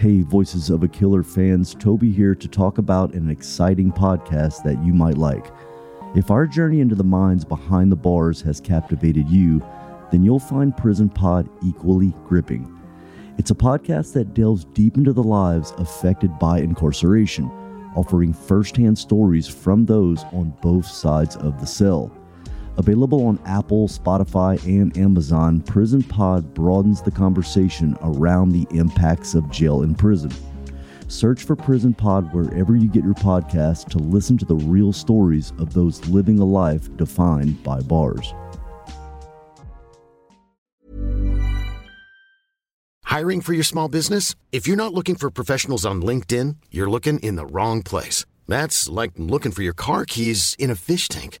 Hey, Voices of a Killer fans, Toby here to talk about an exciting podcast that you might like. If our journey into the minds behind the bars has captivated you, then you'll find Prison Pod equally gripping. It's a podcast that delves deep into the lives affected by incarceration, offering firsthand stories from those on both sides of the cell. Available on Apple, Spotify, and Amazon, Prison Pod broadens the conversation around the impacts of jail and prison. Search for Prison Pod wherever you get your podcast to listen to the real stories of those living a life defined by bars. Hiring for your small business? If you're not looking for professionals on LinkedIn, you're looking in the wrong place. That's like looking for your car keys in a fish tank.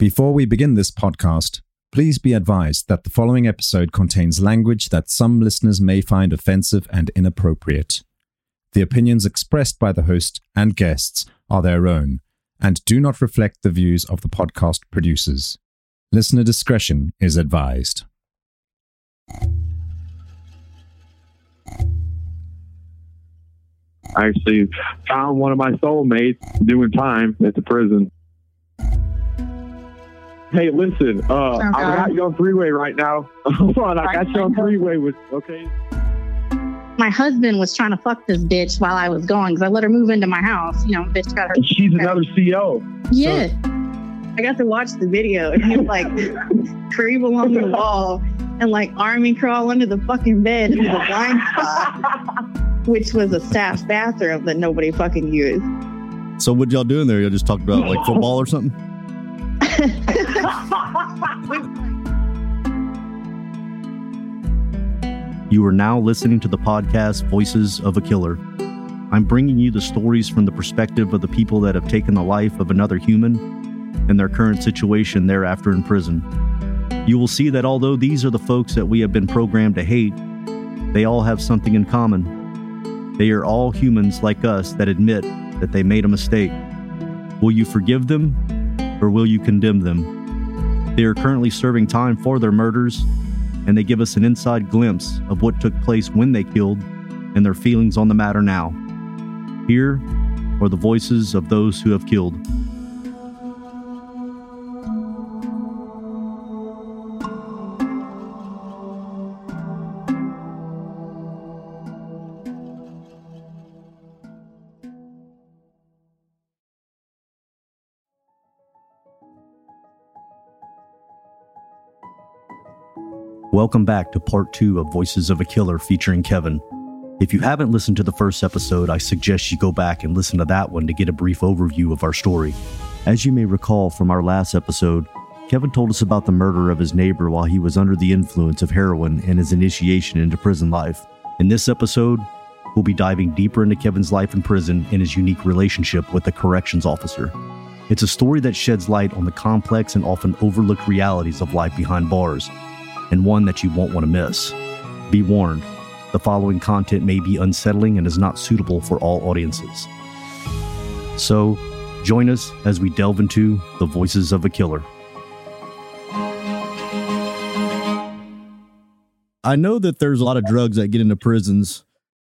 Before we begin this podcast, please be advised that the following episode contains language that some listeners may find offensive and inappropriate. The opinions expressed by the host and guests are their own and do not reflect the views of the podcast producers. Listener discretion is advised. I actually found one of my soulmates doing time at the prison. Hey, listen, uh, I got you on freeway right now. Hold on, I got you on freeway with, okay? my husband was trying to fuck this bitch while I was gone because I let her move into my house. You know, bitch got her. She's another CO. Yeah. I got to watch the video and he was like creep along the wall and like army crawl under the fucking bed to the blind spot, which was a staff bathroom that nobody fucking used. So, what y'all doing there? Y'all just talked about like football or something? You are now listening to the podcast Voices of a Killer. I'm bringing you the stories from the perspective of the people that have taken the life of another human and their current situation thereafter in prison. You will see that although these are the folks that we have been programmed to hate, they all have something in common. They are all humans like us that admit that they made a mistake. Will you forgive them or will you condemn them? They are currently serving time for their murders and they give us an inside glimpse of what took place when they killed and their feelings on the matter now. Here are the voices of those who have killed. Welcome back to part two of Voices of a Killer featuring Kevin. If you haven't listened to the first episode, I suggest you go back and listen to that one to get a brief overview of our story. As you may recall from our last episode, Kevin told us about the murder of his neighbor while he was under the influence of heroin and his initiation into prison life. In this episode, we'll be diving deeper into Kevin's life in prison and his unique relationship with the corrections officer. It's a story that sheds light on the complex and often overlooked realities of life behind bars and one that you won't want to miss. Be warned, the following content may be unsettling and is not suitable for all audiences. So, Join us as we delve into the voices of a killer. I know that there's a lot of drugs that get into prisons,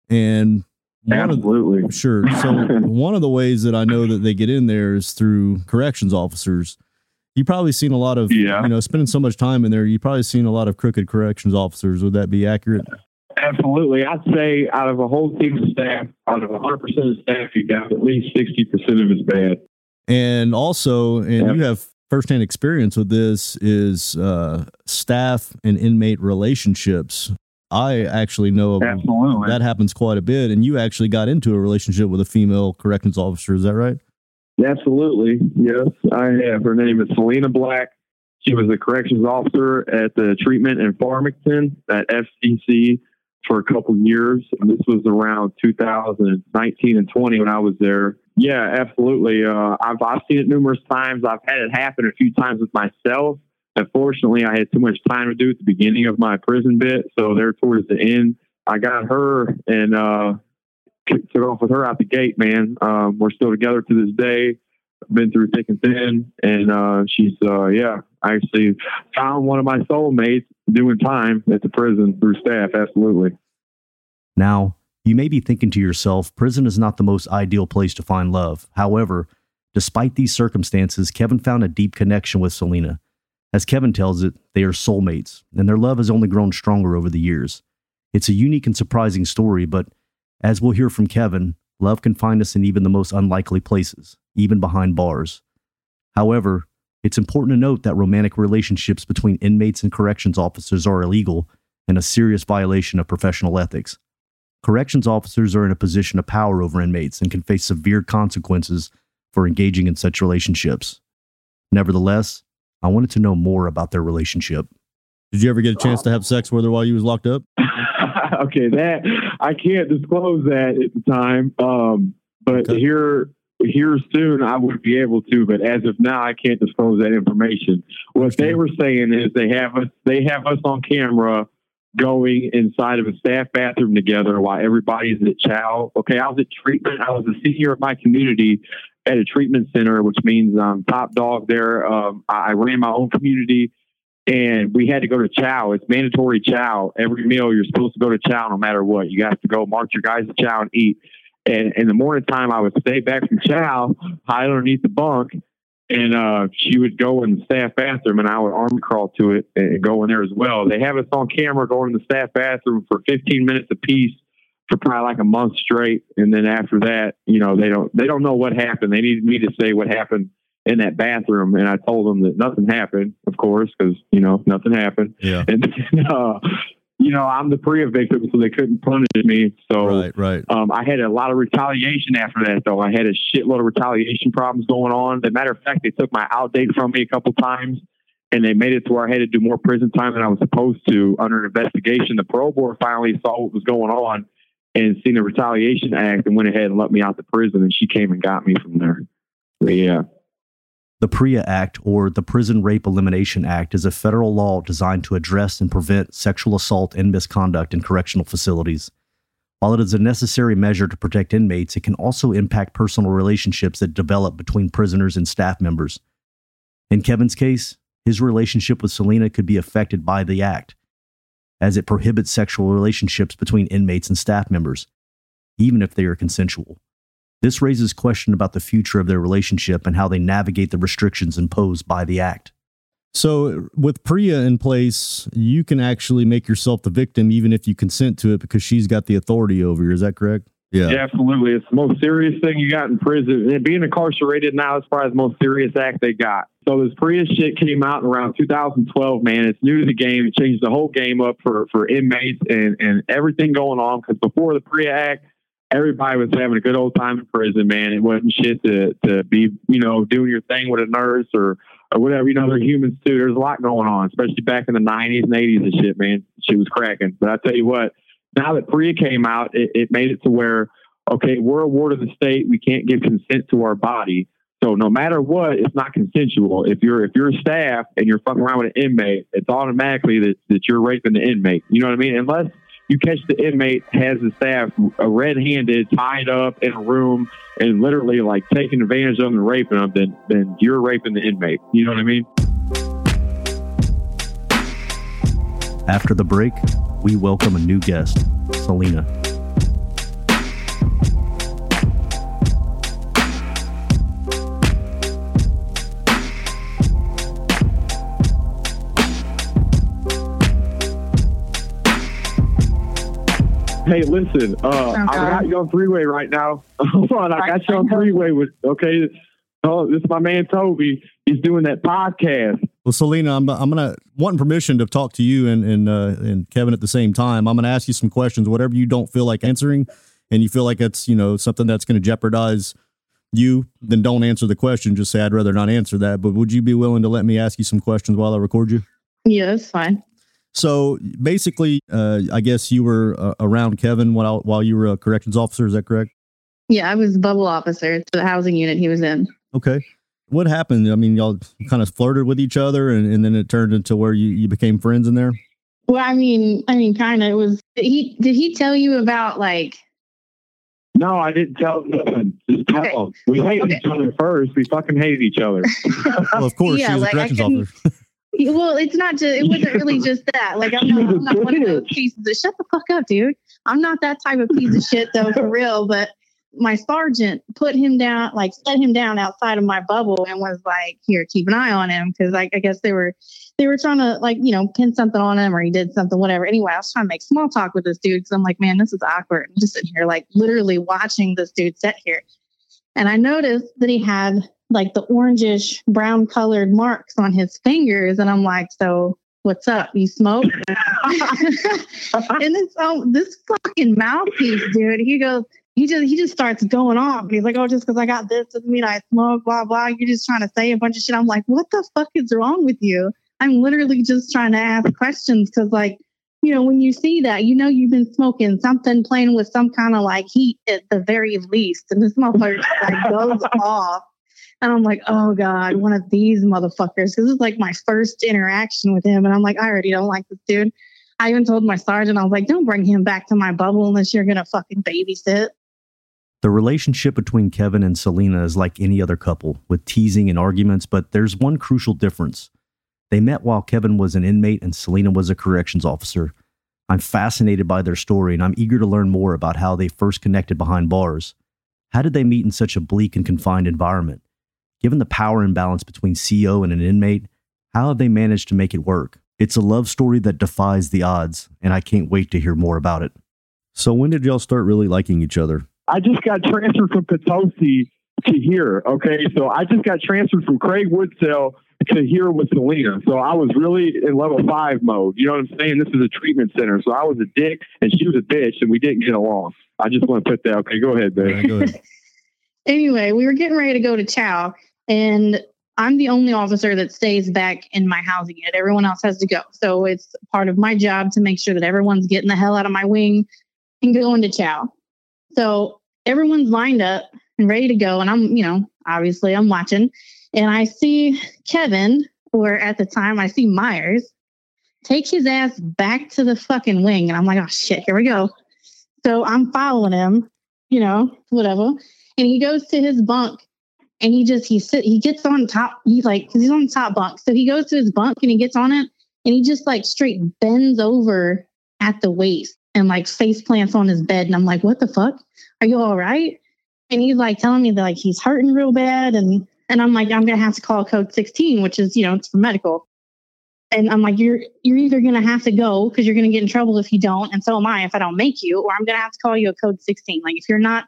and one Absolutely. Of, sure. So one of the ways that I know that they get in there is through corrections officers. You probably seen a lot of, Yeah. you know, spending so much time in there. You probably seen a lot of crooked corrections officers. Would that be accurate? Absolutely. I'd say out of a whole team of staff, out of 100% of staff, you got at least 60% of it's bad. And also, and you have firsthand experience with this, is uh, staff and inmate relationships. I actually know of Absolutely. that happens quite a bit. And you actually got into a relationship with a female corrections officer. Is that right? Absolutely. Yes, I have. Her name is Selena Black. She was a corrections officer at the treatment in Farmington at FCC for a couple years. And this was around 2019 and 20 when I was there. Yeah, absolutely. Uh, I've, I've seen it numerous times. I've had it happen a few times with myself. Unfortunately, I had too much time to do at the beginning of my prison bit. So there towards the end, I got her and uh, took off with her out the gate, man. Um, we're still together to this day. Been through thick and thin, and uh, she's uh, yeah. I actually found one of my soulmates doing time at the prison through staff. Absolutely. Now, you may be thinking to yourself, prison is not the most ideal place to find love. However, despite these circumstances, Kevin found a deep connection with Selena. As Kevin tells it, they are soulmates, and their love has only grown stronger over the years. It's a unique and surprising story, but as we'll hear from Kevin, love can find us in even the most unlikely places, even behind bars. However, it's important to note that romantic relationships between inmates and corrections officers are illegal and a serious violation of professional ethics. Corrections officers are in a position of power over inmates and can face severe consequences for engaging in such relationships. Nevertheless, I wanted to know more about their relationship. Did you ever get a chance to have sex with her while you was locked up? okay, that I can't disclose that at the time. Um, but Okay. here, here soon, I would be able to. But as of now, I can't disclose that information. What they were saying is they have us, they have us on camera going inside of a staff bathroom together while everybody's at chow. Okay, I was at treatment. I was a senior of my community at a treatment center, which means I'm top dog there. Um, I I ran my own community and we had to go to chow. It's mandatory chow. Every meal you're supposed to go to chow no matter what. You have to go march your guys to chow and eat. And in the morning time, I would stay back from chow, hide underneath the bunk, and uh, she would go in the staff bathroom, and I would arm crawl to it and go in there as well. They have us on camera going in the staff bathroom for 15 minutes apiece for probably like a month straight, and then after that, you know, they don't they don't know what happened. They needed me to say what happened in that bathroom, and I told them that nothing happened, of course, because you know nothing happened. Yeah. And uh, you know, I'm the PREA victim, so they couldn't punish me. So Right, right. um, I had a lot of retaliation after that, though. I had a shitload of retaliation problems going on. As a matter of fact, they took my out date from me a couple times, and they made it to where I had to do more prison time than I was supposed to under an investigation. The parole board finally saw what was going on and seen the retaliation act and went ahead and let me out the prison, and she came and got me from there. But yeah. The PREA Act, or the Prison Rape Elimination Act, is a federal law designed to address and prevent sexual assault and misconduct in correctional facilities. While it is a necessary measure to protect inmates, it can also impact personal relationships that develop between prisoners and staff members. In Kevin's case, his relationship with Selena could be affected by the act, as it prohibits sexual relationships between inmates and staff members, even if they are consensual. This raises question about the future of their relationship and how they navigate the restrictions imposed by the act. So, with PREA in place, you can actually make yourself the victim even if you consent to it because she's got the authority over you. Is that correct? Yeah. Yeah, absolutely. It's the most serious thing you got in prison. And being incarcerated now is probably the most serious act they got. So this Prius shit came out in around 2012, man. It's new to the game. It changed the whole game up for, for inmates and, and everything going on. Because before the PREA Act, everybody was having a good old time in prison, man. It wasn't shit to, to be, you know, doing your thing with a nurse or, or whatever. You know, they're humans too. There's a lot going on, especially back in the 90s and 80s and shit, man. She was cracking. But I tell you what, now that PREA came out, it, it made it to where, okay, we're a ward of the state. We can't give consent to our body. So no matter what, it's not consensual. If you're if you're staff and you're fucking around with an inmate, it's automatically that, that you're raping the inmate. You know what I mean? Unless you catch the inmate has the staff red-handed, tied up in a room, and literally like taking advantage of them and raping them, then then you're raping the inmate. You know what I mean? After the break, we welcome a new guest, Selena. Hey, listen, uh, Okay. I got you on three way right now. Hold on, I got you on three way with okay. Oh, this is my man Toby. He's doing that podcast. Well, Selena, I'm, I'm gonna wanting permission to talk to you and and uh, and Kevin at the same time. I'm gonna ask you some questions, whatever you don't feel like answering, and you feel like it's you know something that's gonna jeopardize you, then don't answer the question. Just say I'd rather not answer that. But would you be willing to let me ask you some questions while I record you? Yeah, that's fine. So basically, uh, I guess you were uh, around Kevin while while you were a corrections officer. Is that correct? Yeah, I was bubble officer to the housing unit he was in. Okay. What happened? I mean, y'all kind of flirted with each other, and, and then it turned into where you, you became friends in there. Well, I mean, I mean, kind of. It was did he? Did he tell you about like? No, I didn't tell him. Just tell Okay. We hated Okay. each other first. We fucking hated each other. Well, of course, Yeah, she was like, a I corrections officer. Well, it's not just. It wasn't really just that. Like I'm not, I'm not one of those pieces of shut the fuck up, dude. I'm not that type of piece of shit though, for real. But my sergeant put him down, like set him down outside of my bubble, and was like, "Here, keep an eye on him," because like, I guess they were they were trying to like you know pin something on him or he did something, whatever. Anyway, I was trying to make small talk with this dude because I'm like, man, this is awkward. I'm just sitting here like literally watching this dude sit here, and I noticed that he had like the orangish brown colored marks on his fingers. And I'm like, so what's up? You smoke? and then so oh, this fucking mouthpiece, dude, he goes, he just he just starts going off. He's like, oh, just because I got this doesn't mean I smoke, blah, blah. You're just trying to say a bunch of shit. I'm like, what the fuck is wrong with you? I'm literally just trying to ask questions because like, you know, when you see that, you know you've been smoking something, playing with some kind of like heat at the very least. And this motherfucker like goes off. And I'm like, oh God, one of these motherfuckers. This is like my first interaction with him. And I'm like, I already don't like this dude. I even told my sergeant, I was like, don't bring him back to my bubble unless you're going to fucking babysit. The relationship between Kevin and Selena is like any other couple, with teasing and arguments, but there's one crucial difference. They met while Kevin was an inmate and Selena was a corrections officer. I'm fascinated by their story and I'm eager to learn more about how they first connected behind bars. How did they meet in such a bleak and confined environment? Given the power imbalance between CO and an inmate, how have they managed to make it work? It's a love story that defies the odds, and I can't wait to hear more about it. So when did y'all start really liking each other? I just got transferred from Potosi to here. Okay, so I just got transferred from Craig Woodsell to here with Selena. So I was really in level five mode. You know what I'm saying? This is a treatment center. So I was a dick and she was a bitch, and we didn't get along. I just want to put that. Okay, go ahead, Yeah, babe. go ahead. anyway, we were getting ready to go to chow, and I'm the only officer that stays back in my housing unit. Everyone else has to go. So it's part of my job to make sure that everyone's getting the hell out of my wing and going to chow. So everyone's lined up and ready to go. And I'm, you know, obviously I'm watching. And I see Kevin, or at the time I see Myers, take his ass back to the fucking wing. And I'm like, oh shit, here we go. So I'm following him, you know, whatever and he goes to his bunk and he just he sit he gets on top he's like he's on top bunk. So he goes to his bunk and he gets on it and he just like straight bends over at the waist and like face plants on his bed. And i'm like what the fuck? Are you all right? And he's like telling me that like he's hurting real bad and and i'm like i'm gonna have to call code 16 which is you know it's for medical. And i'm like you're you're either gonna have to go because you're gonna get in trouble if you don't and so am i if i don't make you or i'm gonna have to call you a code 16 like if you're not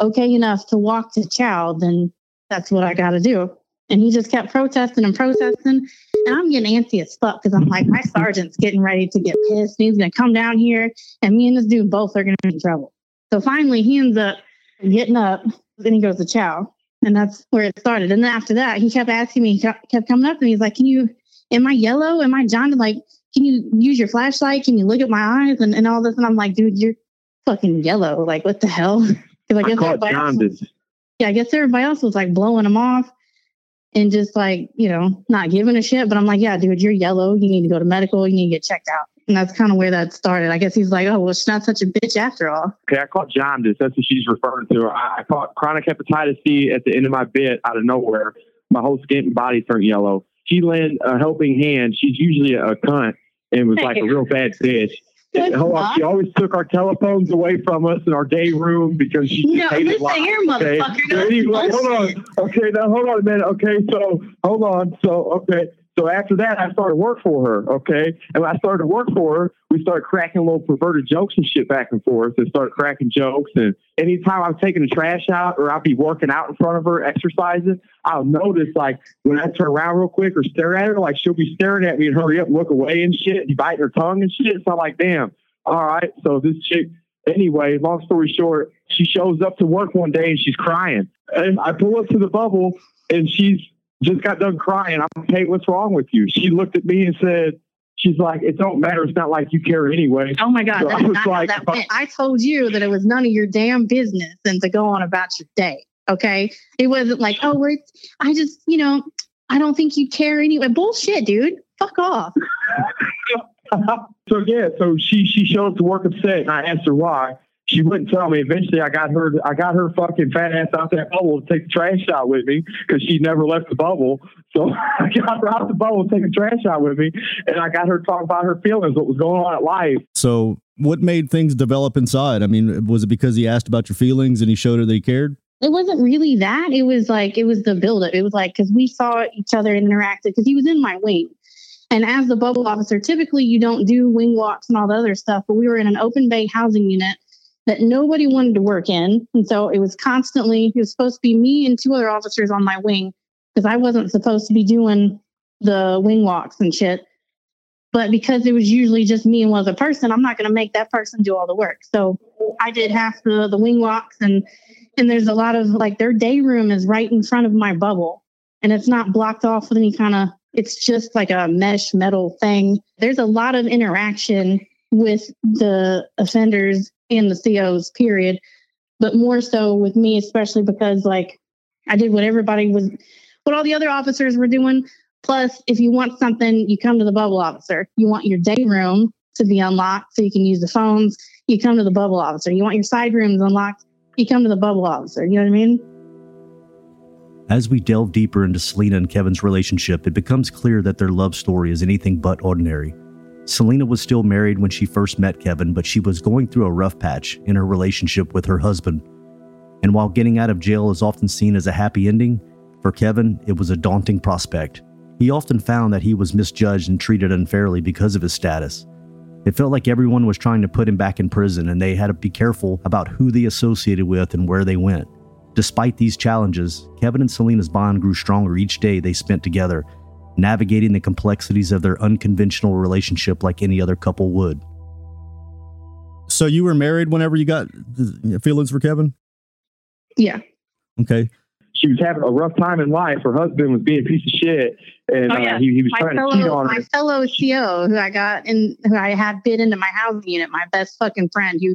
okay enough to walk to chow, then that's what I got to do. And he just kept protesting and protesting. And I'm getting antsy as fuck because I'm like, my sergeant's getting ready to get pissed. And he's going to come down here, and me and this dude both are going to be in trouble. So finally, he ends up getting up, then he goes to chow. And that's where it started. And then after that, he kept asking me, he kept coming up and he's like, Can you, am I yellow? Am I John? Like, can you use your flashlight? Can you look at my eyes and, and all this? And I'm like, Dude, you're fucking yellow. Like, what the hell? Because I I caught everybody else was- jaundice. Yeah, I guess everybody else was like blowing him off and just like, you know, not giving a shit. But I'm like, yeah, dude, you're yellow. You need to go to medical. You need to get checked out. And that's kind of where that started. I guess he's like, oh, well, she's not such a bitch after all. Okay, I caught jaundice. That's what she's referring to. I, I caught chronic hepatitis C at the end of my bit out of nowhere. My whole skin and body turned yellow. She lent a helping hand. She's usually a cunt and was like a real bad bitch. That's Hold on, not. She always took our telephones away from us in our day room because she No, hated listen here, okay? motherfucker. That's anyway, hold on. Okay, now hold on a minute. Okay, so hold on. So okay, so after that, I started work for her. Okay, and when I started to work for her, we started cracking little perverted jokes and shit back and forth. And started cracking jokes. And anytime I'm taking the trash out or I'll be working out in front of her, exercising, I'll notice like when I turn around real quick or stare at her, like she'll be staring at me and hurry up, and look away and shit, and biting her tongue and shit. So I'm like, damn. All right. So this chick, anyway, long story short, she shows up to work one day and she's crying. And I pull up to the bubble and she's just got done crying. I'm like, hey, what's wrong with you? She looked at me and said, she's like, it don't matter. It's not like you care anyway. Oh my God, So I was like, how that went. I told you that it was none of your damn business and to go on about your day. Okay. It wasn't like, oh, we're, I just, you know, I don't think you care anyway. Bullshit, dude. Fuck off. so yeah, so she she showed up to work upset, and I asked her why. She wouldn't tell me. Eventually, I got her. I got her fucking fat ass out that bubble to take the trash out with me because she never left the bubble. So I got her out the bubble to take the trash out with me, and I got her to talk about her feelings, what was going on at life. So, what made things develop inside? I mean, was it because he asked about your feelings and he showed her that he cared? It wasn't really that. It was like, it was the buildup. It was like, because we saw each other interact because he was in my wing. And as the bubble officer, typically you don't do wing walks and all the other stuff, but we were in an open bay housing unit that nobody wanted to work in. And so it was constantly, it was supposed to be me and two other officers on my wing because I wasn't supposed to be doing the wing walks and shit. But because it was usually just me and one other person, I'm not going to make that person do all the work. So I did half the, the wing walks and and there's a lot of like their day room is right in front of my bubble and it's not blocked off with any kind of it's just like a mesh metal thing there's a lot of interaction with the offenders and the COs, period. But more so with me, especially because like I did what everybody was, what all the other officers were doing. Plus, if you want something, you come to the bubble officer. You want your day room to be unlocked so you can use the phones. You come to the bubble officer. You want your side rooms unlocked. You come to the bubble officer. You know what I mean? As we delve deeper into Selena and Kevin's relationship, it becomes clear that their love story is anything but ordinary. Selena was still married when she first met Kevin, but she was going through a rough patch in her relationship with her husband. And while getting out of jail is often seen as a happy ending, for Kevin, it was a daunting prospect. He often found that he was misjudged and treated unfairly because of his status. It felt like everyone was trying to put him back in prison, and they had to be careful about who they associated with and where they went. Despite these challenges, Kevin and Selena's bond grew stronger each day they spent together, navigating the complexities of their unconventional relationship like any other couple would. So you were married whenever you got feelings for Kevin? Yeah. Okay. She was having a rough time in life. Her husband was being a piece of shit, and Oh, yeah. uh, he, he was my trying to cheat fellow on my her. fellow CO who I got in who I had bid into my housing unit, my best fucking friend who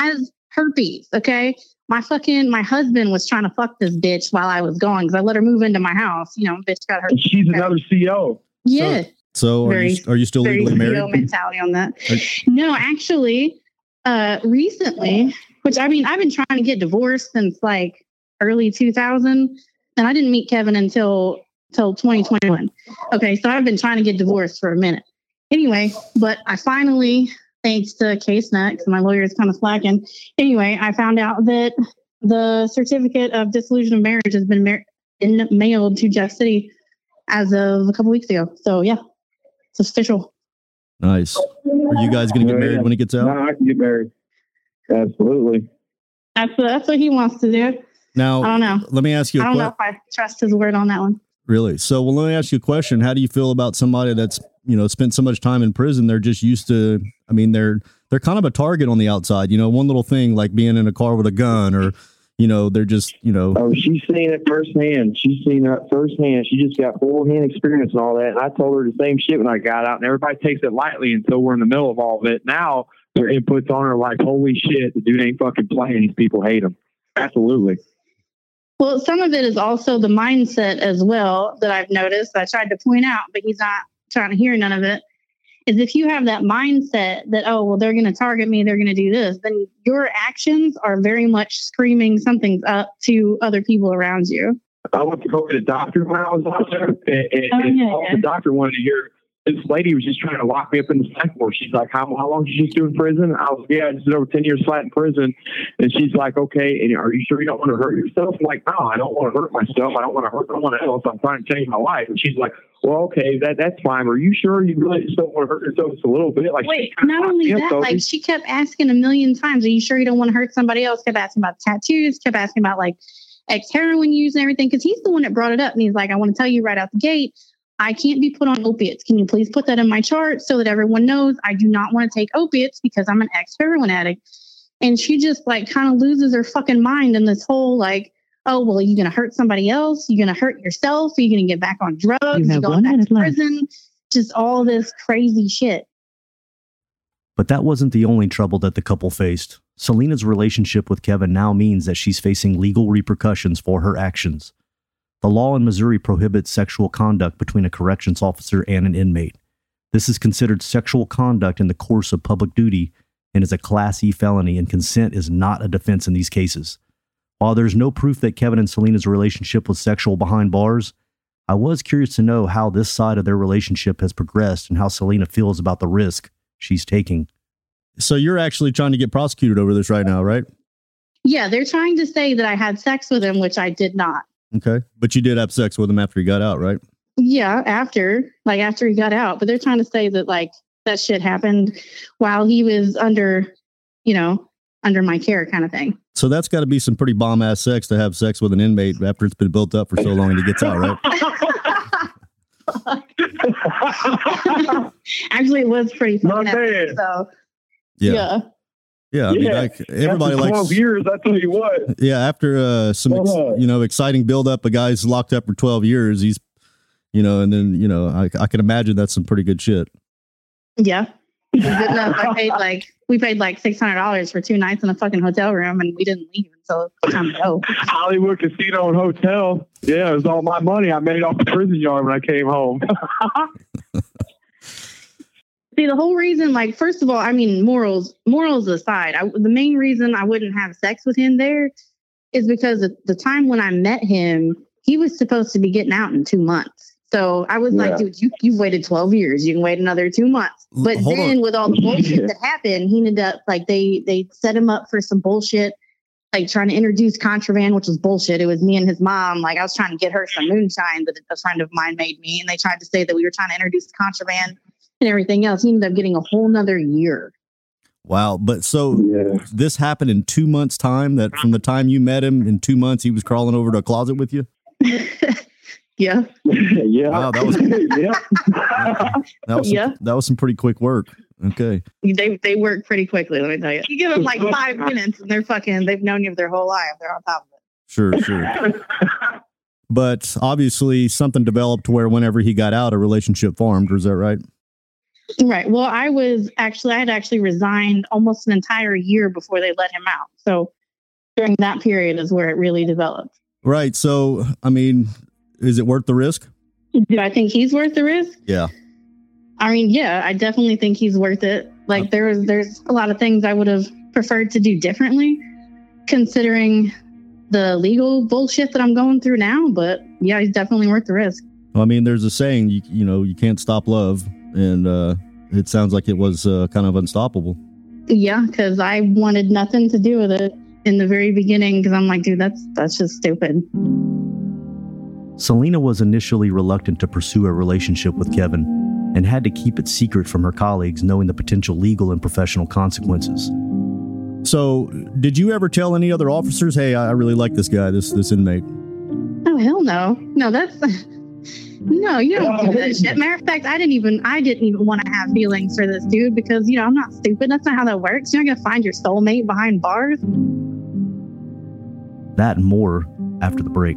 has herpes. Okay. My fucking my husband was trying to fuck this bitch while I was gone because I let her move into my house. You know, bitch got her. She's another CEO. Yeah. So are you are you still very legally CO married? mentality on that. No, actually, uh, recently, which I mean, I've been trying to get divorced since like early 2000, and I didn't meet Kevin until till 2021. Okay, so I've been trying to get divorced for a minute. Anyway, but I finally, thanks to Case because my lawyer is kind of slacking. Anyway, I found out that the certificate of dissolution of marriage has been mar- in, mailed to Jeff City as of a couple weeks ago. So yeah, it's official. Nice. Are you guys going to get married when it gets out? No, I can get married. Absolutely. That's that's what he wants to do. Now, I don't know. let me ask you I don't know if I trust his word on that one. Really? So, well, let me ask you a question. How do you feel about somebody that's you know spent so much time in prison? They're just used to. I mean, they're they're kind of a target on the outside. You know, one little thing like being in a car with a gun, or you know, they're just you know. Oh, she's seen it firsthand. She's seen it firsthand. She just got full hand experience and all that. And I told her the same shit when I got out, and everybody takes it lightly until we're in the middle of all of it. Now their inputs on her like, holy shit, the dude ain't fucking playing. These people hate him. Absolutely. Well, some of it is also the mindset as well that I've noticed. I tried to point out, but he's not trying to hear none of it. is if you have that mindset that, oh, well, they're going to target me, they're going to do this, then your actions are very much screaming something's up to other people around you. I went to go to the doctor when I was out there, and, and, Oh, yeah, all yeah. the doctor wanted to hear. This lady was just trying to lock me up in the psych ward. She's like, "How how long did you just do in prison?" I was, like, "Yeah, I just did over ten years flat in prison." And she's like, "Okay, and are you sure you don't want to hurt yourself?" I'm like, "No, I don't want to hurt myself. I don't want to hurt no one else. I'm trying to change my life." And she's like, "Well, okay, that that's fine. Are you sure you really just don't want to hurt yourself just a little bit?" Like, Wait, not only that, like she kept asking a million times, Are you sure you don't want to hurt somebody else? Kept asking about tattoos, kept asking about like ex heroin use and everything. Cause he's the one that brought it up. And he's like, I want to tell you right out the gate, I can't be put on opiates. Can you please put that in my chart so that everyone knows I do not want to take opiates because I'm an ex heroin addict? And she just like kind of loses her fucking mind in this whole like, oh, well, are you going to hurt somebody else? You're going to hurt yourself? Are you going to get back on drugs? You You're have going one back to left. prison? Just all this crazy shit. But that wasn't the only trouble that the couple faced. Selena's relationship with Kevin now means that she's facing legal repercussions for her actions. The law in Missouri prohibits sexual conduct between a corrections officer and an inmate. This is considered sexual conduct in the course of public duty and is a Class E felony, and consent is not a defense in these cases. While there's no proof that Kevin and Selena's relationship was sexual behind bars, I was curious to know how this side of their relationship has progressed and how Selena feels about the risk she's taking. So you're actually trying to get prosecuted over this right now, right? Yeah, they're trying to say that I had sex with him, which I did not. Okay. But you did have sex with him after he got out, right? Yeah, after like after he got out, but they're trying to say that like that shit happened while he was under, you know, under my care kind of thing. So that's got to be some pretty bomb ass sex to have sex with an inmate after it's been built up for so long and he gets out, right? Actually, it was pretty Not fucking epic. So Yeah. yeah. Yeah. I mean, Yeah. like everybody After likes. 12 years, I tell you what. Yeah. After uh, some, ex- Uh-huh. you know, exciting build up, a guy's locked up for 12 years. He's, you know, and then, you know, I, I can imagine that's some pretty good shit. Yeah. It was good enough. I paid like we paid like six hundred dollars for two nights in a fucking hotel room and we didn't leave until it time to go. Hollywood Casino and Hotel. Yeah, it was all my money I made off the prison yard when I came home. See, the whole reason, like, first of all, I mean, morals, morals aside, I, the main reason I wouldn't have sex with him there is because at the time when I met him, he was supposed to be getting out in two months. So I was Yeah. like, dude, you, you've waited 12 years. You can wait another two months. But hold then on. with all the bullshit that happened, he ended up like they they set him up for some bullshit, like trying to introduce contraband, which was bullshit. It was me and his mom. Like I was trying to get her some moonshine that a friend of mine made me, and they tried to say that we were trying to introduce contraband and everything else. He ended up getting a whole nother year. Wow. But so yeah. this happened in two months' time that from the time you met him in two months, he was crawling over to a closet with you? yeah. yeah. Wow, that was- yeah. That was, some, Yeah. that was some pretty quick work. Okay. They they work pretty quickly, let me tell you. You give them like five minutes and they're fucking they've known you their whole life. They're on top of it. Sure, sure. but obviously, something developed where whenever he got out, a relationship formed. Was that right? Right. Well, I was actually I had actually resigned almost an entire year before they let him out. So during that period is where it really developed. Right. So, I mean, is it worth the risk? Do I think he's worth the risk? Yeah. I mean, yeah, I definitely think he's worth it. Like there was there's a lot of things I would have preferred to do differently considering the legal bullshit that I'm going through now, but yeah, he's definitely worth the risk. I mean, there's a saying, you, you know, you can't stop love. And uh, it sounds like it was uh, kind of unstoppable. Yeah, because I wanted nothing to do with it in the very beginning. Because I'm like, dude, that's that's just stupid. Selena was initially reluctant to pursue a relationship with Kevin and had to keep it secret from her colleagues, knowing the potential legal and professional consequences. So, did you ever tell any other officers, hey, I I really like this guy, this this inmate? Oh hell no, no, that's no, you don't do that shit. Matter of fact, I didn't even I didn't even want to have feelings for this dude because you know I'm not stupid. That's not how that works. You're not gonna find your soulmate behind bars. That and more after the break.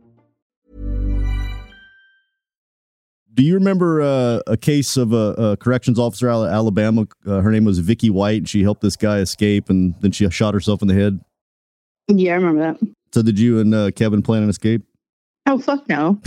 Do you remember uh, a case of a, a corrections officer out of Alabama? Uh, her name was Vicky White. And she helped this guy escape, and then she shot herself in the head. Yeah, I remember that. So, did you and uh, Kevin plan an escape? Oh fuck no.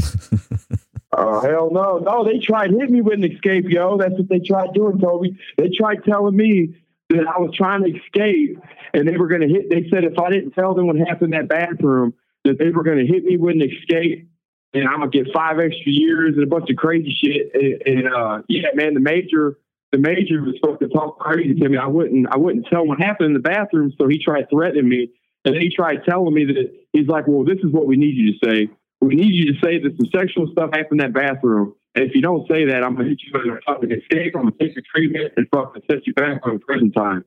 Oh hell no, no! They tried hitting me with an escape, yo. That's what they tried doing, Toby. They tried telling me that I was trying to escape, and they were going to hit. They said if I didn't tell them what happened in that bathroom, that they were going to hit me with an escape, and I'm gonna get five extra years and a bunch of crazy shit. And, and uh, yeah, man, the major, the major was supposed to talk crazy to me. I wouldn't, I wouldn't tell him what happened in the bathroom, so he tried threatening me, and then he tried telling me that he's like, well, this is what we need you to say. We need you to say that some sexual stuff happened in that bathroom. And if you don't say that, I'm gonna hit you with a fucking escape. I'm gonna take your treatment and fucking set you back on prison time.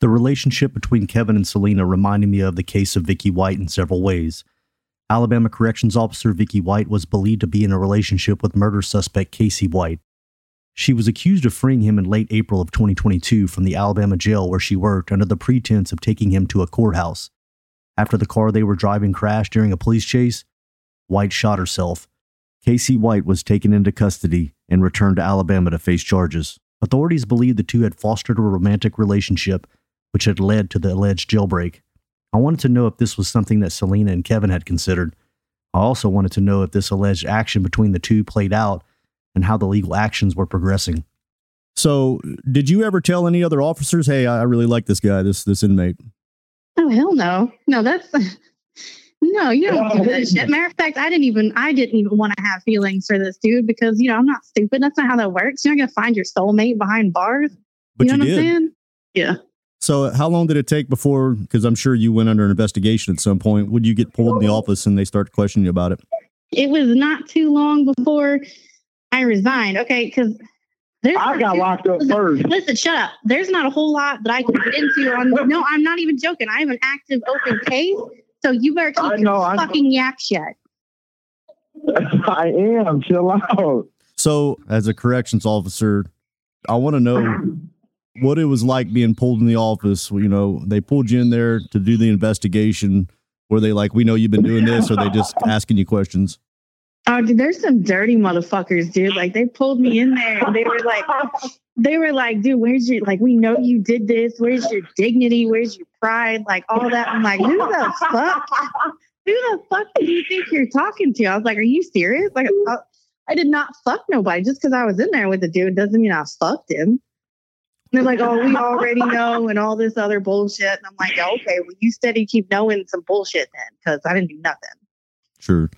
The relationship between Kevin and Selena reminded me of the case of Vicky White in several ways. Alabama Corrections Officer Vicky White was believed to be in a relationship with murder suspect Casey White. She was accused of freeing him in late April of 2022 from the Alabama jail where she worked under the pretense of taking him to a courthouse. After the car they were driving crashed during a police chase, White shot herself. Casey White was taken into custody and returned to Alabama to face charges. Authorities believe the two had fostered a romantic relationship, which had led to the alleged jailbreak. I wanted to know if this was something that Selena and Kevin had considered. I also wanted to know if this alleged action between the two played out and how the legal actions were progressing. So, did you ever tell any other officers, "Hey, I really like this guy, this this inmate"? Oh hell no, no. That's no. You don't do that shit. Matter of fact, I didn't even. I didn't even want to have feelings for this dude because you know I'm not stupid. That's not how that works. You're not gonna find your soulmate behind bars. But you know you what did. I'm saying? Yeah. So, how long did it take before? Because I'm sure you went under an investigation at some point. Would you get pulled in the office and they start questioning you about it? It was not too long before I resigned. Okay, because there's I got locked up first. Listen, shut up. There's not a whole lot that I can get into on. No, I'm not even joking. I have an active open case, so you better keep I your know, I know. fucking yak shut. I am. Chill out. So, as a corrections officer, I want to know what it was like being pulled in the office. You know, they pulled you in there to do the investigation. Were they like, "We know you've been doing this," or are they just asking you questions? Oh, dude, there's some dirty motherfuckers, dude. Like they pulled me in there and they were like, they were like, dude, where's your like? We know you did this. Where's your dignity? Where's your pride? Like all that. I'm like, who the fuck? Who the fuck do you think you're talking to? I was like, are you serious? Like, I, I did not fuck nobody. Just because I was in there with the dude doesn't mean I fucked him. They're like, oh, we already know, and all this other bullshit. And I'm like, okay, well, you steady keep knowing some bullshit then, because I didn't do nothing. Sure.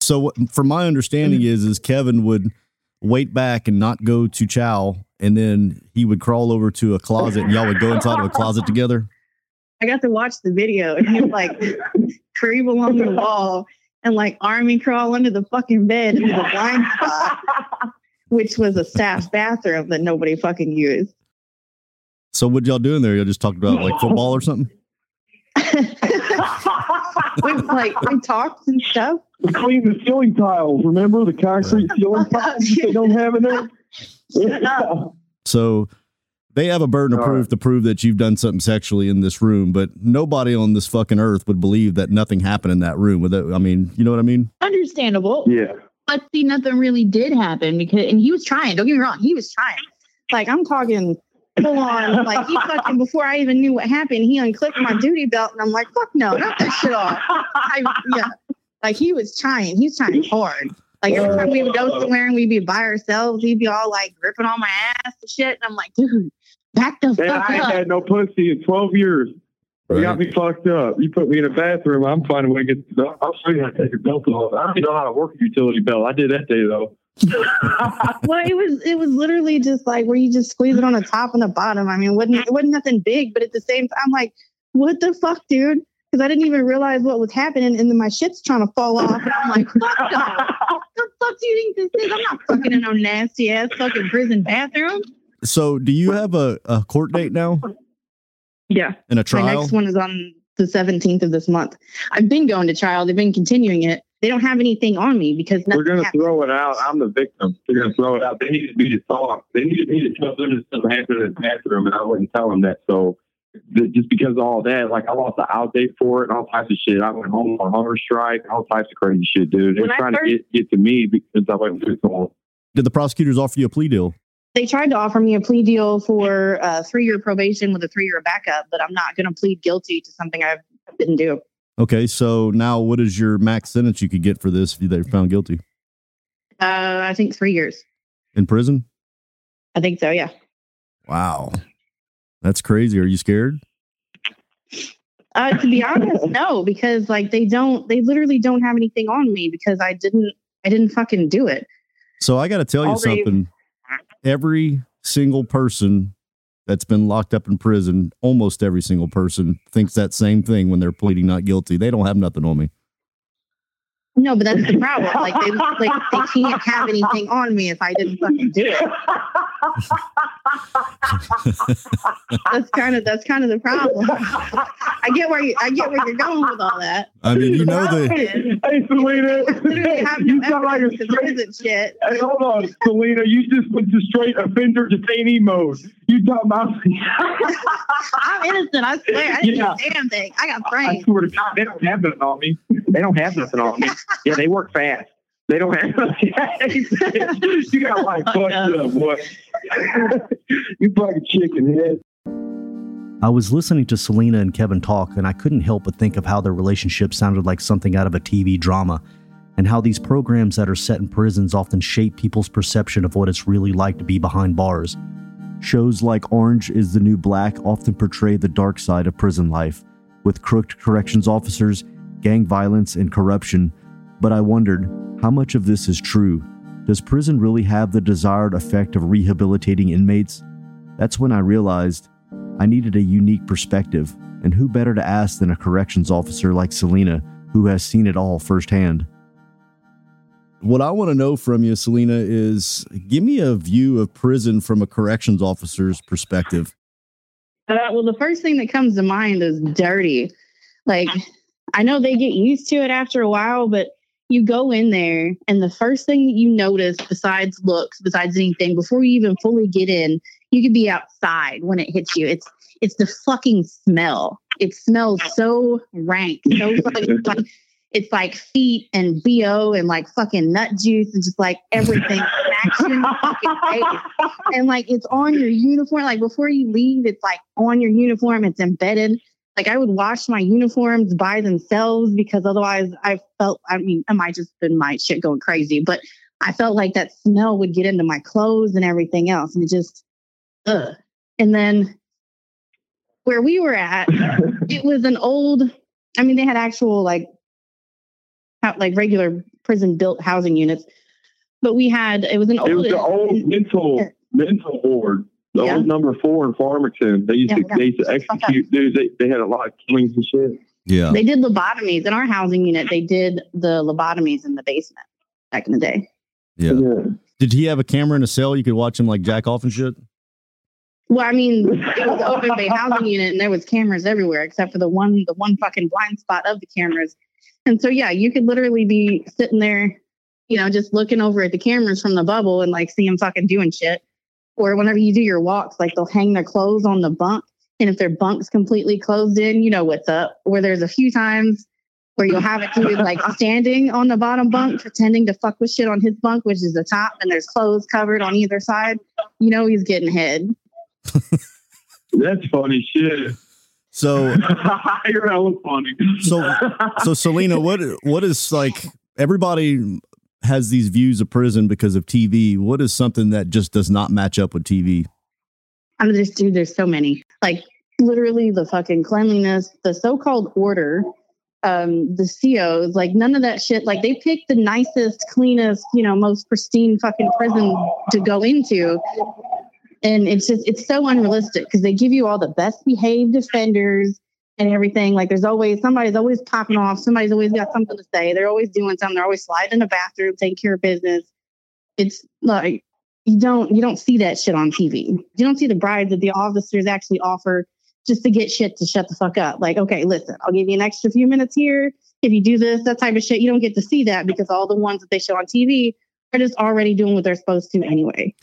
So, from my understanding mm-hmm. is, is Kevin would wait back and not go to chow, and then he would crawl over to a closet, and y'all would go inside of a closet together. I got to watch the video and he was like creep along the wall and like army crawl under the fucking bed into the blind spot, which was a staff bathroom that nobody fucking used. So, what y'all doing there? Y'all just talked about like football or something. we like we talked and stuff. We cleaned the ceiling tiles. Remember the concrete ceiling tiles they don't have in there? Yeah. So they have a burden of proof to prove that you've done something sexually in this room, but nobody on this fucking earth would believe that nothing happened in that room. With I mean, you know what I mean? Understandable. Yeah. But see, nothing really did happen because, and he was trying. Don't get me wrong, he was trying. Like I'm talking full on. Like he fucking before I even knew what happened, he unclipped my duty belt, and I'm like, fuck no, knock that shit off. I, yeah, like he was trying. He was trying hard. Like every time we would go somewhere and we'd be by ourselves, he'd be all like gripping on my ass and shit, and I'm like, dude, back the And fuck I ain't up. had no pussy in 12 years. You got me fucked up. You put me in a bathroom. I'm finding a way to get. I'll show you how to take your belt off. I don't even know how to work a utility belt. I did that day though. well, it was it was literally just like where you just squeeze it on the top and the bottom. I mean, it wasn't it wasn't nothing big, but at the same time, I'm like, what the fuck, dude? Because I didn't even realize what was happening, and then my shit's trying to fall off. And I'm like, fuck no. the fuck do you think this is? I'm not fucking in no nasty ass fucking prison bathroom. So, do you have a, a court date now Yeah. and a My trial? next one is on the 17th of this month. I've been going to trial. They've been continuing it. They don't have anything on me because nothing We're gonna throw it out. I'm the victim. They're gonna throw it out. They needed me to talk. They needed me to tell them that something happened in the bathroom, and I wouldn't tell them that. So th- just because of all that, like I lost the out date for it and all types of shit. I went home on hunger strike, all types of crazy shit, dude. They When trying first- to get, get to me because I wasn't truthful. Did the prosecutors offer you a plea deal? they tried to offer me a plea deal for uh, three year probation with a three year backup, but I'm not going to plead guilty to something I didn't do. Okay, so now what is your max sentence you could get for this if they're found guilty Uh, I think three years. in prison? I think so. Yeah. Wow, that's crazy. Are you scared? Uh, to be honest, no, because like they don't, they literally don't have anything on me because I didn't, I didn't fucking do it. So I got to tell you All something. Every single person that's been locked up in prison, almost every single person thinks that same thing when they're pleading not guilty. They don't have nothing on me. No, but that's the problem. Like they, like they can't have anything on me if I didn't fucking do it. that's kind of that's kind of the problem. I get where you I get where you're going with all that. I mean, you know the Hey, Selena, Literally have you no sound like a evidence because straight. there isn't shit. Hey, hold on, Selena. You just went to straight offender detainee mode. You talking about? I'm innocent. I swear. I didn't Yeah. do a damn thing. I got I framed. swear to God, they don't have nothing on me. They don't have nothing on me. Yeah, they work fast. They don't have. you got like fucked up, boy. you fucking chicken head. I was listening to Selena and Kevin talk, and I couldn't help but think of how their relationship sounded like something out of a TV drama, and how these programs that are set in prisons often shape people's perception of what it's really like to be behind bars. Shows like Orange is the New Black often portray the dark side of prison life, with crooked corrections officers, gang violence, and corruption. But I wondered, how much of this is true? Does prison really have the desired effect of rehabilitating inmates? That's when I realized I needed a unique perspective, and who better to ask than a corrections officer like Selena, who has seen it all firsthand. what I want to know from you, Selena, is give me a view of prison from a corrections officer's perspective. Uh, well, the first thing that comes to mind is dirty. Like, I know they get used to it after a while, but you go in there, and the first thing that you notice, besides looks, besides anything, before you even fully get in, you could be outside when it hits you. It's it's the fucking smell. It smells so rank, so fucking like it's like feet and bo and like fucking nut juice and just like everything smacks you in the fucking face and like it's on your uniform. Like before you leave, it's like on your uniform. It's embedded. Like I would wash my uniforms by themselves because otherwise I felt. I mean, I might just been my shit going crazy, but I felt like that smell would get into my clothes and everything else, and it just, ugh. And then where we were at, it was an old. I mean, they had actual like, like regular prison built housing units, but we had it was an old. It was the old mental mental ward. The Yeah. old number four in Farmington. They used Yeah, to we they used to fucked up. execute dudes. They, they had a lot of killings and shit. Yeah. They did lobotomies in our housing unit. They did the lobotomies in the basement back in the day. Yeah. Did he have a camera in a cell you could watch him like jack off and shit? Well, I mean, it was open bay housing unit, and there was cameras everywhere except for the one, the one fucking blind spot of the cameras. And so, yeah, you could literally be sitting there, you know, just looking over at the cameras from the bubble and like see him fucking doing shit. Or whenever you do your walks, like they'll hang their clothes on the bunk, and if their bunk's completely closed in, you know what's up. Where there's a few times where you'll have it dude like standing on the bottom bunk, pretending to fuck with shit on his bunk, which is the top, and there's clothes covered on either side. You know he's getting head. That's funny shit. So You're hella funny. so so Selena, what what is like everybody has these views of prison because of TV. What is something that just does not match up with TV? I mean, there's dude, there's so many. Like literally the fucking cleanliness, the so-called order, um, the COs, like none of that shit. Like they picked the nicest, cleanest, you know, most pristine fucking prison to go into. And it's just it's so unrealistic because they give you all the best behaved offenders and everything. Like there's always somebody's always popping off, somebody's always got something to say. They're always doing something, they're always sliding in the bathroom, taking care of business. It's like you don't you don't see that shit on TV. You don't see the bribes that the officers actually offer just to get shit to shut the fuck up. Like, okay, listen, I'll give you an extra few minutes here. If you do this, that type of shit, you don't get to see that because all the ones that they show on TV are just already doing what they're supposed to anyway.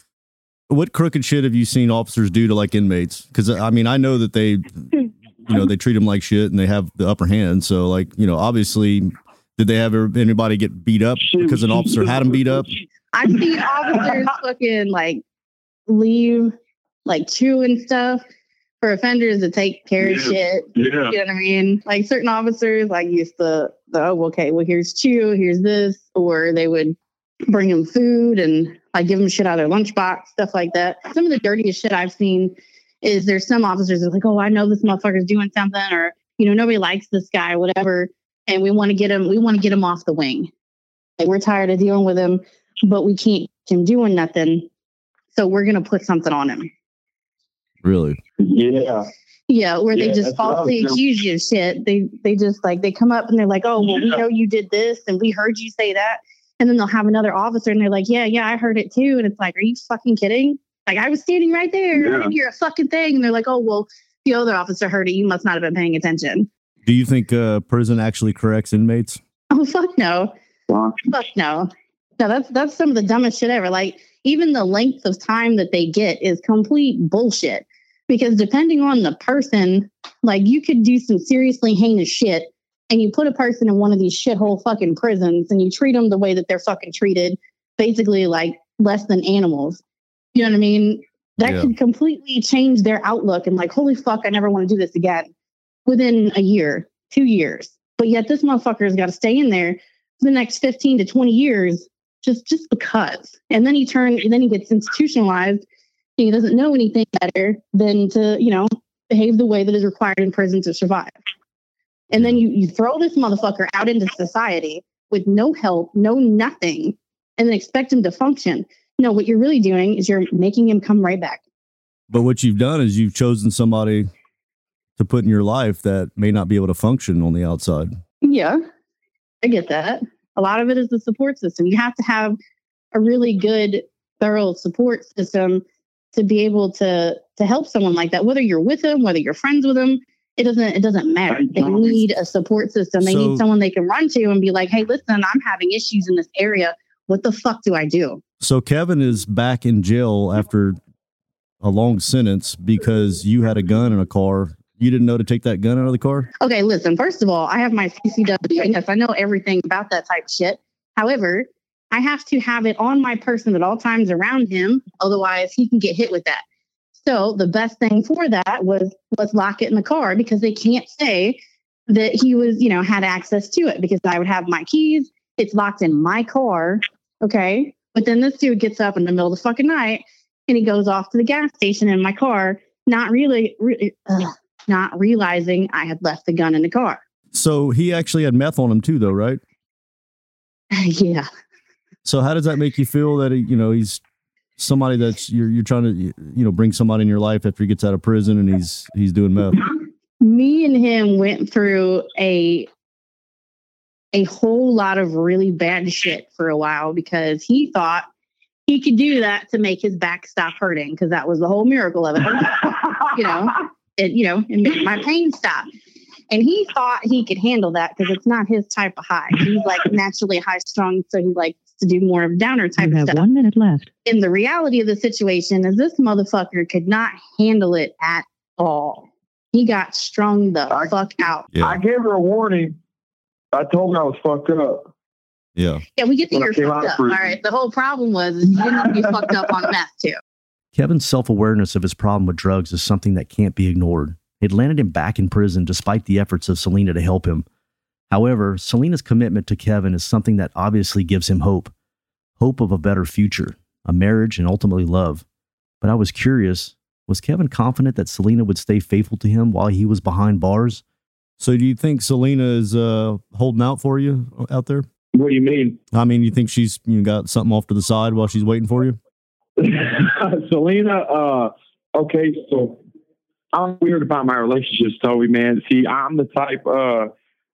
What crooked shit have you seen officers do to like inmates? Because I mean, I know that they, you know, they treat them like shit and they have the upper hand. So, like, you know, obviously, did they have anybody get beat up because an officer had them beat up? I've seen officers fucking like leave like chew and stuff for offenders to take care of Yeah. shit. Yeah. You know what I mean? Like certain officers like used to the oh okay, well here's chew, here's this, or they would bring them food and like give them shit out of their lunchbox, stuff like that. Some of the dirtiest shit I've seen is there's some officers that's like, oh, I know this motherfucker's doing something, or you know, nobody likes this guy, or whatever, and we want to get him, we want to get him off the wing. Like we're tired of dealing with him, but we can't get him doing nothing. So we're gonna put something on him. Really? Yeah. Yeah, where they just that's what I falsely accuse you of shit. They they just like they come up and they're like, oh well, we know you did this and we heard you say that, and then they'll have another officer and they're like, yeah, yeah, I heard it too, and it's like, are you fucking kidding? Like I was standing right there, I Yeah. didn't hear a fucking thing, and they're like, oh well, the other officer heard it. You must not have been paying attention. Do you think uh, prison actually corrects inmates? Oh fuck no, fuck no. No, that's that's some of the dumbest shit ever. Like even the length of time that they get is complete bullshit. Because depending on the person, like you could do some seriously heinous shit, and you put a person in one of these shithole fucking prisons, and you treat them the way that they're fucking treated, basically like less than animals. You know what I mean? That Yeah. could completely change their outlook and like, holy fuck, I never want to do this again. Within a year, two years. But yet this motherfucker's got to stay in there for the next 15 to 20 years just just because. And then he turns and then he gets institutionalized and he doesn't know anything better than to, you know, behave the way that is required in prison to survive. And then you you throw this motherfucker out into society with no help, no nothing, and then expect him to function. No, what you're really doing is you're making him come right back. But what you've done is you've chosen somebody to put in your life that may not be able to function on the outside. Yeah, I get that. A lot of it is the support system. You have to have a really good, thorough support system to be able to to help someone like that. Whether you're with them, whether you're friends with them, it doesn't it doesn't matter. They need a support system. They So- need someone they can run to and be like, "Hey, listen, I'm having issues in this area. What the fuck do I do?" So Kevin is back in jail after a long sentence because you had a gun in a car. You didn't know to take that gun out of the car? Okay, listen, first of all, I have my CCW. and Yes, I know everything about that type of shit. However, I have to have it on my person at all times around him. Otherwise, he can get hit with that. So the best thing for that was let's lock it in the car because they can't say that he was, you know, had access to it because I would have my keys. It's locked in my car. Okay. But then this dude gets up in the middle of the fucking night and he goes off to the gas station in my car, not really, really ugh, not realizing I had left the gun in the car. So he actually had meth on him too, though, right? yeah. So how does that make you feel that he, you know he's somebody that's you're you're trying to you know bring somebody in your life after he gets out of prison and he's he's doing meth? me and him went through a a whole lot of really bad shit for a while because he thought he could do that to make his back stop hurting because that was the whole miracle of it. you know, it you know, it made my pain stop. And he thought he could handle that because it's not his type of high. He's like naturally high strung, so he likes to do more of downer type You have stuff. one minute left. And the reality of the situation is this motherfucker could not handle it at all. He got strung the fuck out. I gave her a warning. I told her I was fucked up. Yeah. Yeah, we get that When I you're fucked up. All right. The whole problem was you didn't be fucked up on meth too. Kevin's self awareness of his problem with drugs is something that can't be ignored. It landed him back in prison despite the efforts of Selena to help him. However, Selena's commitment to Kevin is something that obviously gives him hope hope of a better future, a marriage, and ultimately love. But I was curious was Kevin confident that Selena would stay faithful to him while he was behind bars? So do you think Selena is uh, holding out for you out there? What do you mean? I mean, you think she's you know, got something off to the side while she's waiting for you? Selena, uh, okay, so I'm weird about my relationships, Toby, man. See, I'm the type, uh,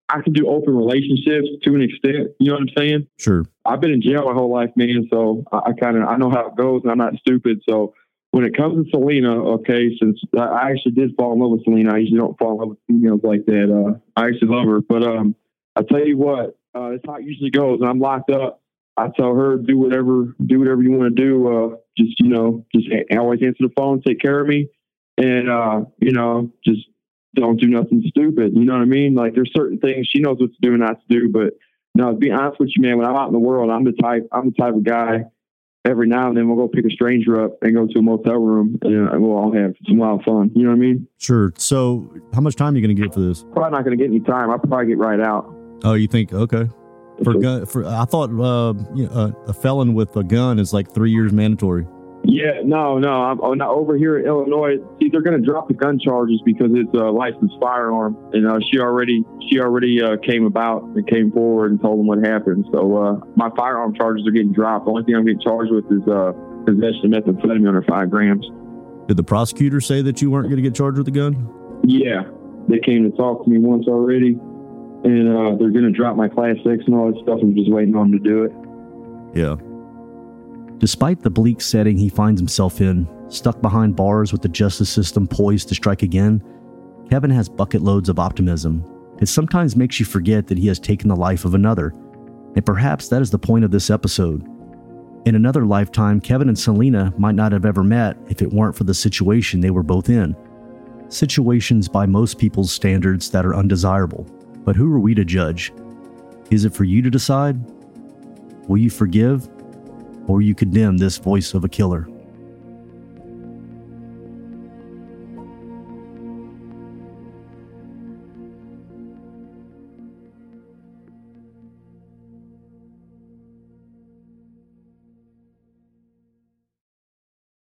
I can do open relationships to an extent. You know what I'm saying? Sure. I've been in jail my whole life, man. So I, I kind of, I know how it goes and I'm not stupid. So when it comes to Selena, okay, since I- actually did fall in love with Selena, I usually don't fall in love with females like that. Uh, I actually love her, but, um, I tell you what, uh, it's how it usually goes. When I'm locked up, I tell her do whatever, do whatever you want to do. Uh, just you know, just a- always answer the phone, take care of me, and uh, you know, just don't do nothing stupid. You know what I mean? Like there's certain things she knows what to do and not to do. But no, to be honest with you, man, when I'm out in the world, I'm the type, I'm the type of guy. Every now and then we'll go pick a stranger up and go to a motel room and uh, we'll all have some wild fun. You know what I mean? Sure. So how much time are you going to get for this? Probably not going to get any time. I'll probably get right out. Oh, you think okay? For gun, for I thought uh, you know, uh, a felon with a gun is like three years mandatory. Yeah, no, no. I'm oh, now over here in Illinois. See, they're going to drop the gun charges because it's a licensed firearm, and uh, she already she already uh, came about and came forward and told them what happened. So uh, my firearm charges are getting dropped. The only thing I'm getting charged with is uh, possession of methamphetamine under five grams. Did the prosecutor say that you weren't going to get charged with a gun? Yeah, they came to talk to me once already, and uh, they're going to drop my class six and all that stuff. I'm just waiting on them to do it. Yeah. Despite the bleak setting he finds himself in, stuck behind bars with the justice system poised to strike again, Kevin has bucket loads of optimism. It sometimes makes you forget that he has taken the life of another. And perhaps that is the point of this episode. In another lifetime, Kevin and Selena might not have ever met if it weren't for the situation they were both in. Situations by most people's standards that are undesirable. But who are we to judge? Is it for you to decide? Will you forgive or you condemn this voice of a killer.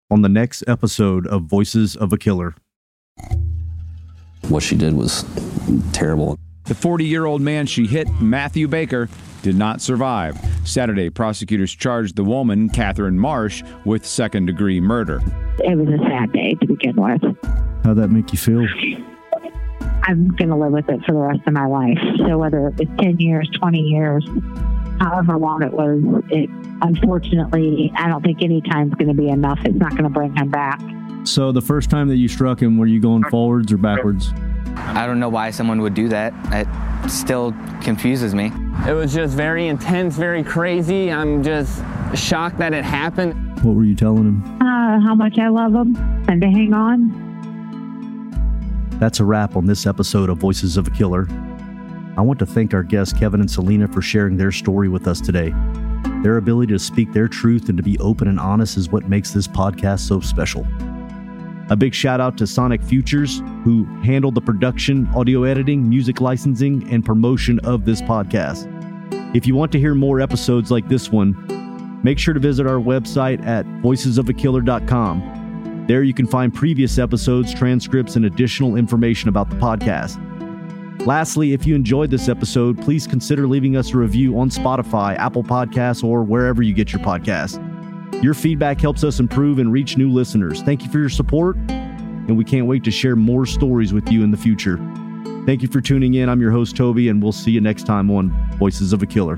On the next episode of Voices of a Killer. What she did was terrible. The 40 year old man she hit, Matthew Baker, did not survive. Saturday, prosecutors charged the woman, Catherine Marsh, with second degree murder. It was a sad day to begin with. How'd that make you feel? I'm going to live with it for the rest of my life. So whether it was 10 years, 20 years, however long it was, it unfortunately, I don't think any time's going to be enough. It's not going to bring him back. So, the first time that you struck him, were you going forwards or backwards? I don't know why someone would do that. It still confuses me. It was just very intense, very crazy. I'm just shocked that it happened. What were you telling him? Uh, how much I love him and to hang on. That's a wrap on this episode of Voices of a Killer. I want to thank our guests, Kevin and Selena, for sharing their story with us today. Their ability to speak their truth and to be open and honest is what makes this podcast so special. A big shout out to Sonic Futures, who handled the production, audio editing, music licensing, and promotion of this podcast. If you want to hear more episodes like this one, make sure to visit our website at voicesofakiller.com. There you can find previous episodes, transcripts, and additional information about the podcast. Lastly, if you enjoyed this episode, please consider leaving us a review on Spotify, Apple Podcasts, or wherever you get your podcasts. Your feedback helps us improve and reach new listeners. Thank you for your support, and we can't wait to share more stories with you in the future. Thank you for tuning in. I'm your host, Toby, and we'll see you next time on Voices of a Killer.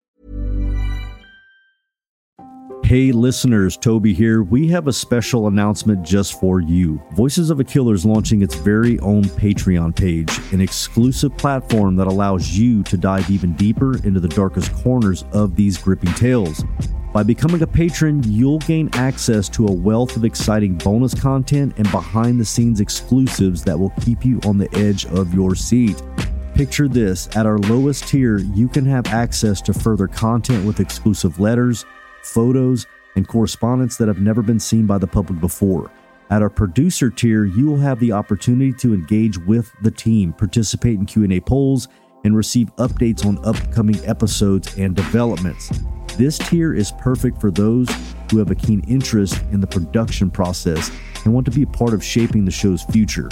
Hey listeners, Toby here. We have a special announcement just for you. Voices of a Killer is launching its very own Patreon page, an exclusive platform that allows you to dive even deeper into the darkest corners of these gripping tales. By becoming a patron, you'll gain access to a wealth of exciting bonus content and behind the scenes exclusives that will keep you on the edge of your seat. Picture this at our lowest tier, you can have access to further content with exclusive letters, photos, and correspondence that have never been seen by the public before. At our producer tier, you will have the opportunity to engage with the team, participate in Q&A polls, and receive updates on upcoming episodes and developments. This tier is perfect for those who have a keen interest in the production process and want to be a part of shaping the show's future.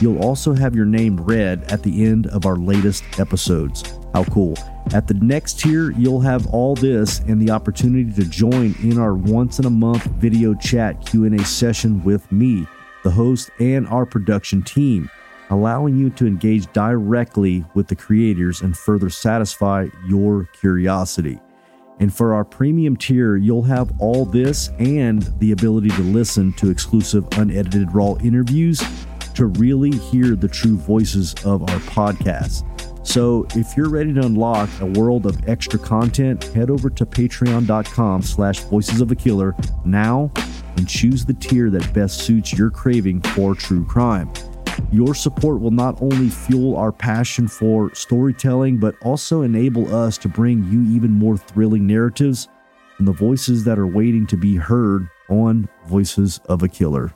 You'll also have your name read at the end of our latest episodes. How cool. At the next tier, you'll have all this and the opportunity to join in our once in a month video chat Q&A session with me, the host, and our production team, allowing you to engage directly with the creators and further satisfy your curiosity. And for our premium tier, you'll have all this and the ability to listen to exclusive unedited raw interviews to really hear the true voices of our podcast. So if you're ready to unlock a world of extra content, head over to patreon.com slash voices of a killer now and choose the tier that best suits your craving for true crime. Your support will not only fuel our passion for storytelling, but also enable us to bring you even more thrilling narratives and the voices that are waiting to be heard on Voices of a Killer.